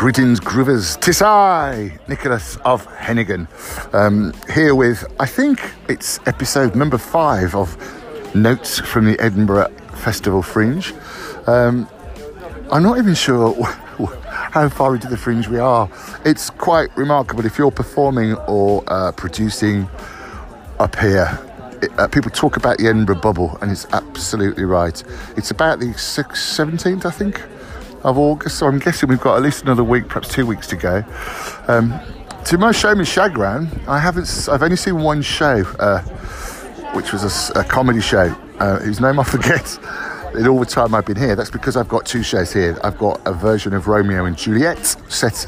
Greetings, groovers. Tis I, Nicholas of Hennigan, um, here with, I think it's episode number five of Notes from the Edinburgh Festival Fringe. Um, I'm not even sure how far into the fringe we are. It's quite remarkable if you're performing or uh, producing up here. It, uh, people talk about the Edinburgh bubble, and it's absolutely right. It's about the 6th, 17th, I think of August. So I'm guessing we've got at least another week, perhaps two weeks to go. Um, to my show in Chagrin, I haven't. I've only seen one show, uh, which was a, a comedy show, uh, whose name I forget. In all the time I've been here, that's because I've got two shows here. I've got a version of Romeo and Juliet set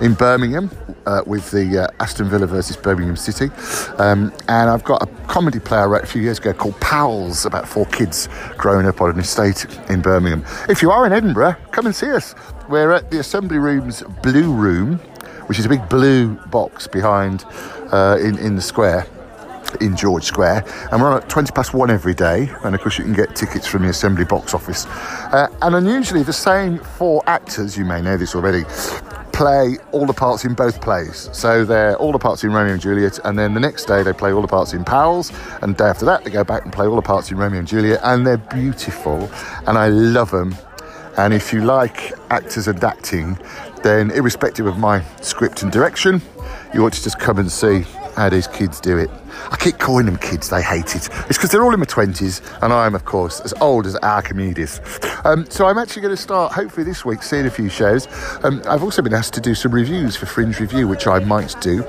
in Birmingham uh, with the uh, Aston Villa versus Birmingham City. Um, and I've got a comedy play I wrote a few years ago called Pals about four kids growing up on an estate in Birmingham. If you are in Edinburgh, come and see us. We're at the Assembly Room's Blue Room, which is a big blue box behind uh, in, in the square in George Square, and we're on at 20 past one every day. And of course, you can get tickets from the Assembly box office. Uh, and unusually, the same four actors, you may know this already, play all the parts in both plays. So they're all the parts in Romeo and Juliet, and then the next day they play all the parts in Pals, and day after that they go back and play all the parts in Romeo and Juliet, and they're beautiful, and I love them. And if you like actors and acting, then irrespective of my script and direction, you ought to just come and see how these kids do it. I keep calling them kids, they hate it. It's because they're all in their 20s, and I am, of course, as old as Archimedes. Um, so I'm actually going to start, hopefully, this week, seeing a few shows. Um, I've also been asked to do some reviews for Fringe Review, which I might do.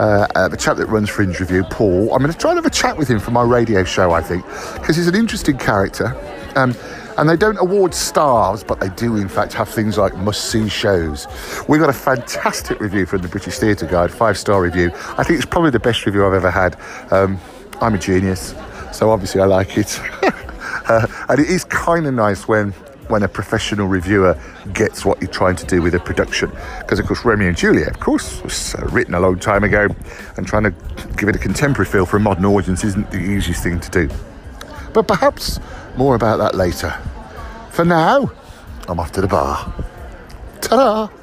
Uh, uh, the chap that runs Fringe Review, Paul, I'm going to try and have a chat with him for my radio show, I think, because he's an interesting character. Um, and they don't award stars, but they do, in fact, have things like must see shows. We got a fantastic review from the British Theatre Guide, five star review. I think it's probably the best review I've ever had. Um, I'm a genius, so obviously I like it. uh, and it is kind of nice when when a professional reviewer gets what you're trying to do with a production. Because, of course, Romeo and Juliet, of course, was uh, written a long time ago, and trying to give it a contemporary feel for a modern audience isn't the easiest thing to do. But perhaps more about that later. For now, I'm off to the bar. Ta da!